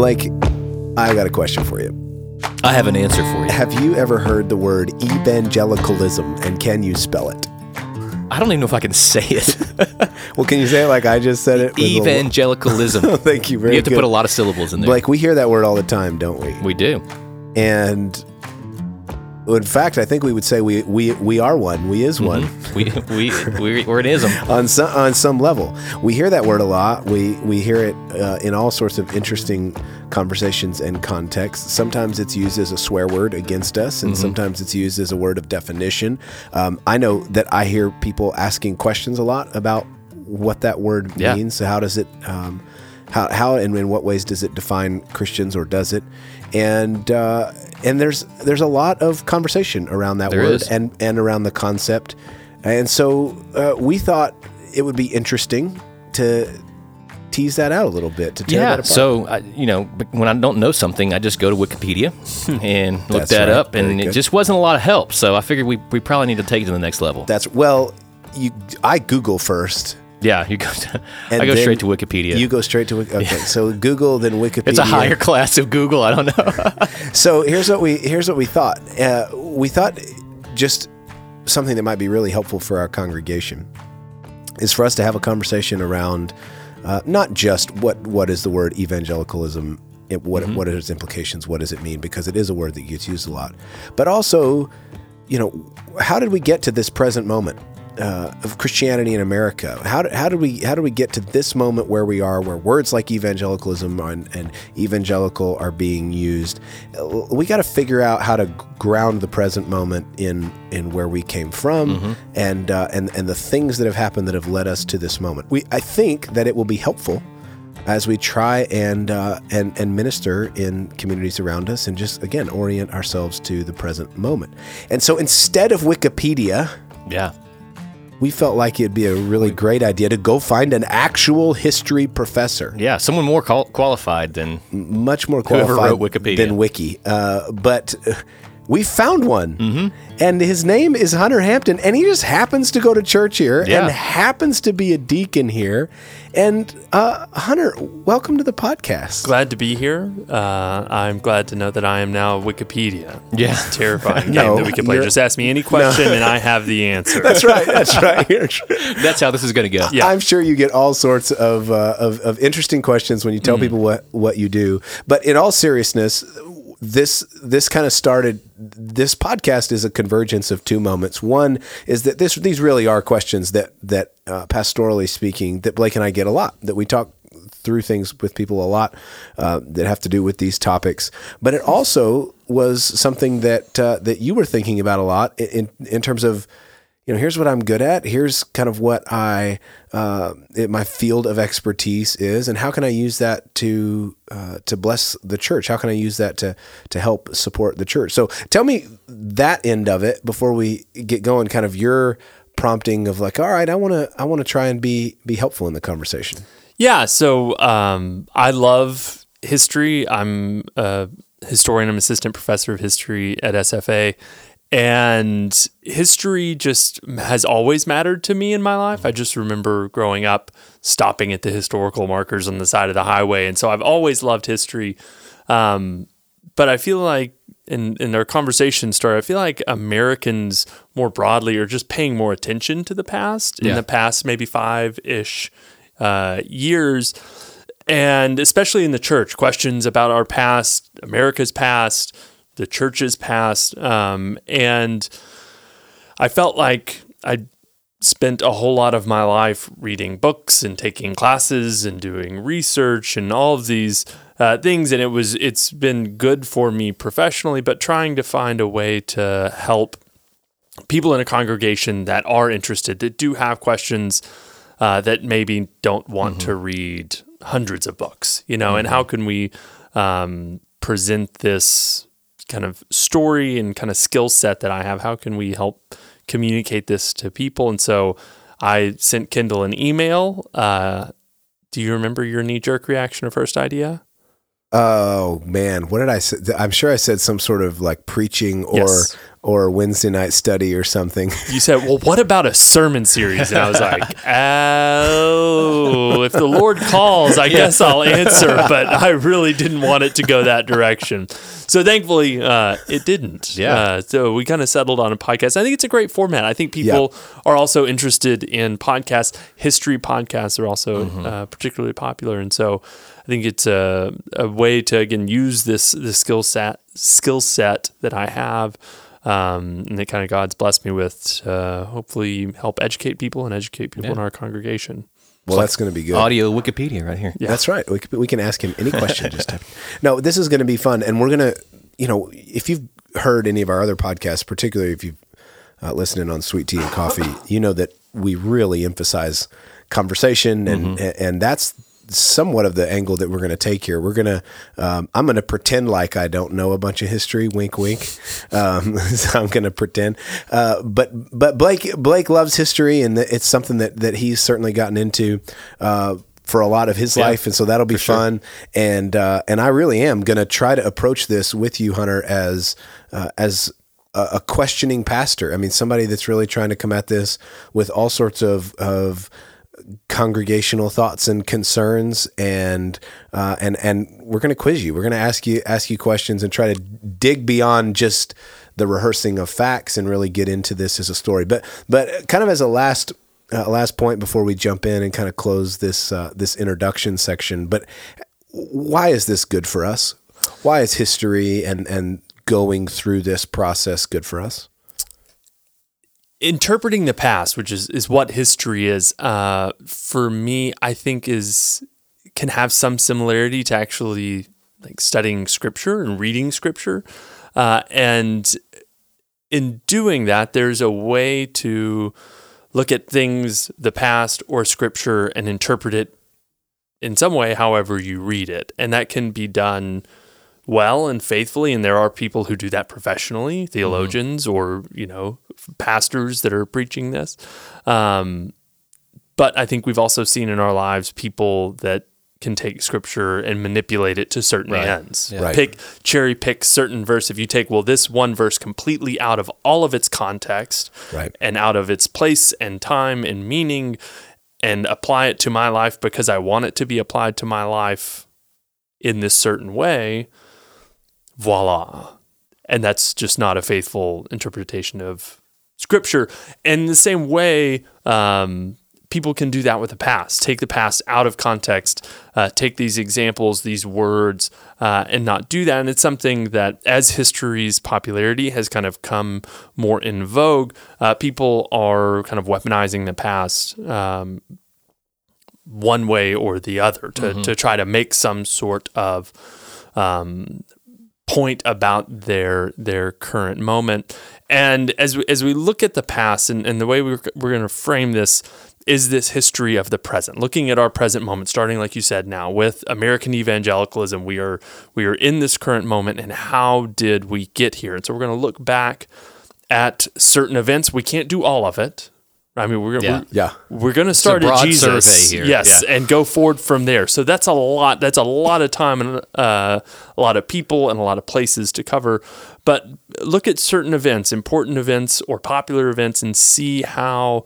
Blake, I got a question for you. I have an answer for you. Have you ever heard the word evangelicalism and can you spell it? I don't even know if I can say it. Well, can you say it like I just said it? Evangelicalism. Thank you very you have to put a lot of syllables in there. Blake, we hear that word all the time, don't we? we do. And in fact, I think we would say we we we are one. We is one We we we we're an ism. on some on some level. We hear that word a lot. We we hear it uh, in all sorts of interesting conversations and contexts. Sometimes it's used as a swear word against us, and sometimes it's used as a word of definition. Um, I know that I hear people asking questions a lot about what that word Yeah. means. So how does it? Um, how, how and in what ways does it define Christians or does it? And uh, and there's there's a lot of conversation around that There word is. and and around the concept. And so uh, we thought it would be interesting to tease that out a little bit to tear that Yeah. apart. So I, you know, but when I don't know something, I just go to Wikipedia and look That's that right. up, and Very it good. just wasn't a lot of help. So I figured we, we probably need to take it to the next level. that's well, you I Google first. Yeah, you go. To, I go straight to Wikipedia. You go straight to okay. So Google then Wikipedia. it's a higher class of Google. I don't know. So here's what we here's what we thought. Uh, we thought just something that might be really helpful for our congregation is for us to have a conversation around uh, not just what what is the word evangelicalism, it, what what are its implications, what does it mean, because it is a word that gets used a lot, but also, you know, how did we get to this present moment? Uh, of Christianity in America, how did, how did we how did we get to this moment where we are, where words like evangelicalism and, and evangelical are being used? Uh, We got to figure out how to ground the present moment in in where we came from and uh, and and the things that have happened that have led us to this moment. We I think that it will be helpful as we try and uh, and and minister in communities around us and just again orient ourselves to the present moment. And so instead of Wikipedia, yeah. We felt like it'd be a really great idea to go find an actual history professor, Yeah. Someone more qual- qualified than much more Whoever qualified wrote Wikipedia. than Wiki. Uh, but we found one, Mm-hmm. and his name is Hunter Hampton, and he just happens to go to church here Yeah. and happens to be a deacon here. And uh, Hunter, welcome to the podcast. Glad to be here. Uh, I'm glad to know that I am now Wikipedia. Yeah. It's a terrifying No, game that we can play. Just ask me any question and I have the answer. That's right. That's right. That's how this is going to go. Yeah. I'm sure you get all sorts of, uh, of of interesting questions when you Mm. tell people what what you do. But in all seriousness, this this kind of started. This podcast is a convergence of two moments. One is that this these really are questions that that uh, pastorally speaking that Blake and I get a lot. That we talk through things with people a lot uh, that have to do with these topics. But it also was something that uh, that you were thinking about a lot in in terms of you know, here's what I'm good at. Here's kind of what I, uh, it, my field of expertise is, and how can I use that to uh, to bless the church? How can I use that to to help support the church? So, tell me that end of it before we get going. Kind of your prompting of like, all right, I want to I want to try and be be helpful in the conversation. Yeah, so um, I love history. I'm a historian, I'm assistant professor of history at SFA. And history just has always mattered to me in my life. I just remember growing up stopping at the historical markers on the side of the highway. And so I've always loved history. Um, but I feel like in, in our conversation started, I feel like Americans more broadly are just paying more attention to the past in the past maybe five ish uh, years. And especially in the church, questions about our past, America's past, the church's past. Um, and I felt like I spent a whole lot of my life reading books and taking classes and doing research and all of these uh, things and it was it's been good for me professionally but trying to find a way to help people in a congregation that are interested that do have questions uh, that maybe don't want to read hundreds of books you know and how can we um, present this kind of story and kind of skill set that I have. How can we help communicate this to people? And so I sent Kendall an email. Uh, do you remember your knee jerk reaction or first idea? Oh man, what did I say? I'm sure I said some sort of like preaching or Yes. Or Wednesday night study or something. You said, "Well, what about a sermon series?" And I was like, "Oh, if the Lord calls, I guess I'll answer, but I really didn't want it to go that direction. So thankfully, uh, it didn't. Yeah. Uh, so we kind of settled on a podcast. I think it's a great format. I think people are also interested in podcasts. History podcasts are also uh, particularly popular, and so I think it's a, a way to again use this this skill set skill set that I have. Um, and that kind of God's blessed me with to hopefully help educate people and educate people in our congregation. Well, that's going to be good. Audio Wikipedia right here. Yeah. That's right. We can, we can ask him any question. just type. No, this is going to be fun, and we're going to, you know, if you've heard any of our other podcasts, particularly if you've uh, listening on Sweet Tea and Coffee, you know that we really emphasize conversation, and and that's somewhat of the angle that we're going to take here. We're going to, um, I'm going to pretend like I don't know a bunch of history. Wink, wink. Um, so I'm going to pretend. Uh, but but Blake Blake loves history, and it's something that that he's certainly gotten into. Uh, for a lot of his life, and so that'll be fun. And uh, and I really am going to try to approach this with you, Hunter, as uh, as a, a questioning pastor. I mean, somebody that's really trying to come at this with all sorts of of congregational thoughts and concerns and uh, and and we're going to quiz you. We're going to ask you ask you questions and try to dig beyond just the rehearsing of facts and really get into this as a story. But but kind of as a last uh, last point before we jump in and kind of close this uh, this introduction section but why is this good for us? Why is history and and going through this process good for us interpreting the past, which is is what history is, uh, for me, I think is can have some similarity to actually like studying scripture and reading scripture, uh, and in doing that, there's a way to look at things, the past or scripture, and interpret it in some way, however you read it, and that can be done well and faithfully and there are people who do that professionally theologians or you know pastors that are preaching this um, but i think we've also seen in our lives people that can take scripture and manipulate it to certain Right. ends Right. pick cherry pick certain verse if you take well this one verse completely out of all of its context Right. and out of its place and time and meaning and apply it to my life because i want it to be applied to my life in this certain way voila. And that's just not a faithful interpretation of scripture. And in the same way, um, people can do that with the past. Take the past out of context, uh, take these examples, these words, uh, and not do that. And it's something that, as history's popularity has kind of come more in vogue, uh, people are kind of weaponizing the past. Um, one way or the other to, to try to make some sort of um, point about their their current moment. And as we, as we look at the past and, and the way we're, we're going to frame this is this history of the present, looking at our present moment, starting like you said now with American evangelicalism. We are we are in this current moment, and how did we get here? And so we're going to look back at certain events. We can't do all of it. I mean, we're Yeah. we're, Yeah. we're going to start at broad Jesus, survey here. yes, Yeah. and go forward from there. So that's a lot. That's a lot of time and uh, a lot of people and a lot of places to cover. But look at certain events, important events or popular events, and see how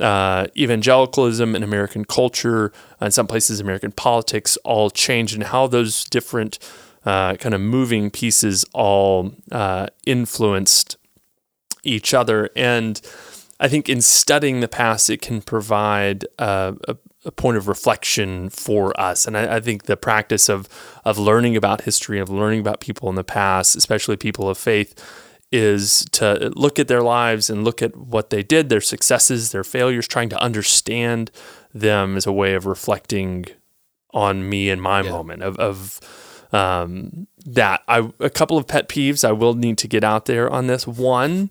uh, evangelicalism and American culture, and some places American politics, all changed, and how those different uh, kind of moving pieces all uh, influenced each other. And I think in studying the past, it can provide uh, a, a point of reflection for us. And I, I think the practice of of learning about history, of learning about people in the past, especially people of faith, is to look at their lives and look at what they did, their successes, their failures, trying to understand them as a way of reflecting on me and my moment of, of um, that. I a couple of pet peeves I will need to get out there on this. One,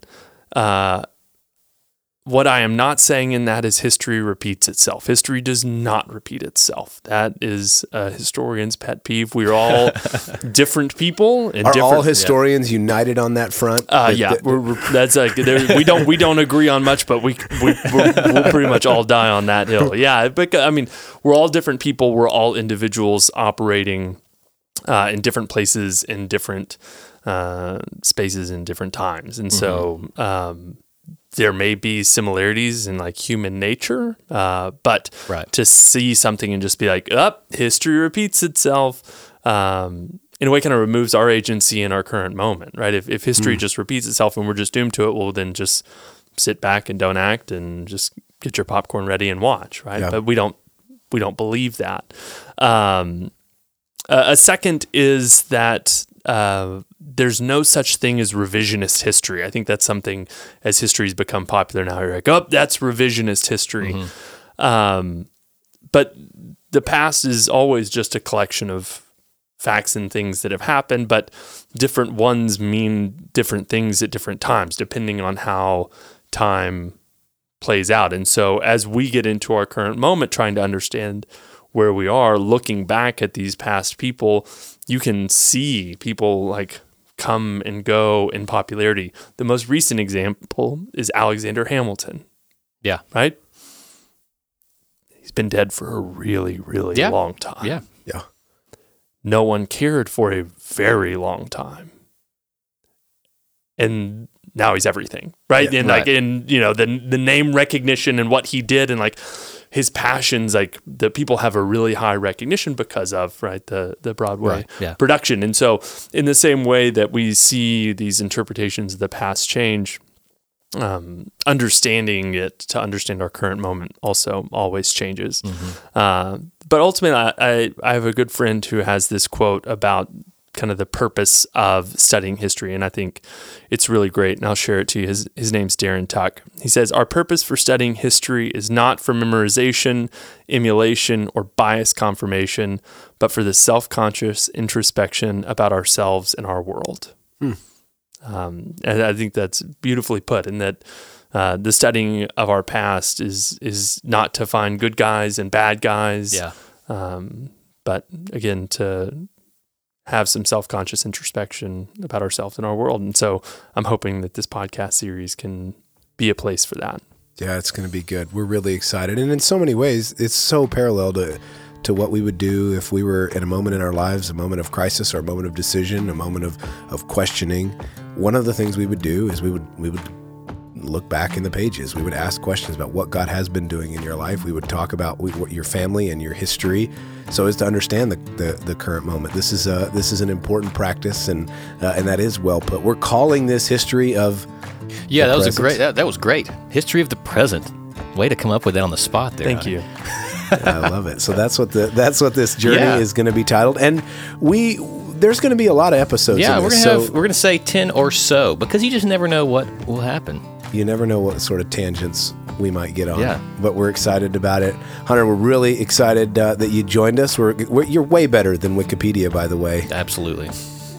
uh, what I am not saying in that is history repeats itself. History does not repeat itself. That is a historian's pet peeve. We're all different people and Are different. all historians united on that front? Uh, That- yeah, that- we're, we're- that's like we don't we don't agree on much, but we we we'll pretty much all die on that hill. Yeah, but I mean, we're all different people. We're all individuals operating uh, in different places in different uh, spaces in different times, and so um, there may be similarities in like human nature, uh, but Right. to see something and just be like, up, history repeats itself. Um, in a way, kind of removes our agency in our current moment, right? If, if history just repeats itself and we're just doomed to it, well, then just sit back and don't act and just get your popcorn ready and watch, right? Yeah. But we don't we don't believe that. Um, a a second is that uh, there's no such thing as revisionist history. I think that's something as history's become popular now. You're like, oh, that's revisionist history. Um, but the past is always just a collection of facts and things that have happened, but different ones mean different things at different times, depending on how time plays out. And so as we get into our current moment, trying to understand where we are, looking back at these past people, you can see people like come and go in popularity. The most recent example is Alexander Hamilton, Yeah. right? He's been dead for a really, really Yeah. long time. Yeah. Yeah. No one cared for a very long time. And now he's everything, right? Yeah, and like right. in you know the the name recognition and what he did and like his passions, like the people have a really high recognition because of right the the Broadway Right, yeah. production. And so in the same way that we see these interpretations of the past change, um, understanding it to understand our current moment also always changes. Uh, but ultimately, I, I, I have a good friend who has this quote about kind of the purpose of studying history, and I think it's really great. And I'll share it to you. His, his name's Darren Tuck. He says, Our purpose for studying history is not for memorization, emulation, or bias confirmation, but for the self conscious introspection about ourselves and our world. Um, and I think that's beautifully put, in that uh, the studying of our past is is not to find good guys and bad guys, Yeah. um, but again to have some self conscious introspection about ourselves and our world. And so I'm hoping that this podcast series can be a place for that. Yeah, it's going to be good. We're really excited, and in so many ways, it's so parallel to to what we would do if we were in a moment in our lives, a moment of crisis, or a moment of decision, a moment of of questioning. One of the things we would do is we would we would look back in the pages. We would ask questions about what God has been doing in your life. We would talk about what your family and your history, so as to understand the, the, the current moment. This is a this is an important practice, and uh, and that is well put. We're calling this history of Yeah, The that was a great. That, that was great. History of the present. Way to come up with that on the spot there. Thank you. I love it. So that's what the that's what this journey Yeah. is going to be titled, and we there's going to be a lot of episodes. Yeah, in we're gonna so have, we're gonna say ten or so because you just never know what will happen. You never know what sort of tangents we might get on. Yeah. but we're excited about it, Hunter. We're really excited uh, that you joined us. We're, we're you're way better than Wikipedia, by the way. Absolutely.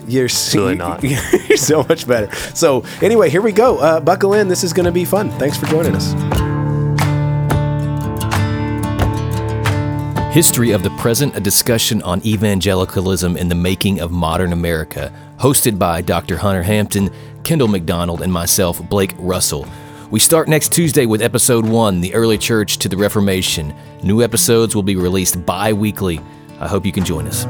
You're so, Really not. You're so much better. So anyway, here we go. Uh, buckle in. This is going to be fun. Thanks for joining us. History of the Present, a discussion on evangelicalism in the making of modern America, hosted by Dr. Hunter Hampton, Kendall McDonald, and myself, Blake Russell. We start next Tuesday with episode one The Early Church to the Reformation. New episodes will be released bi weekly. I hope you can join us.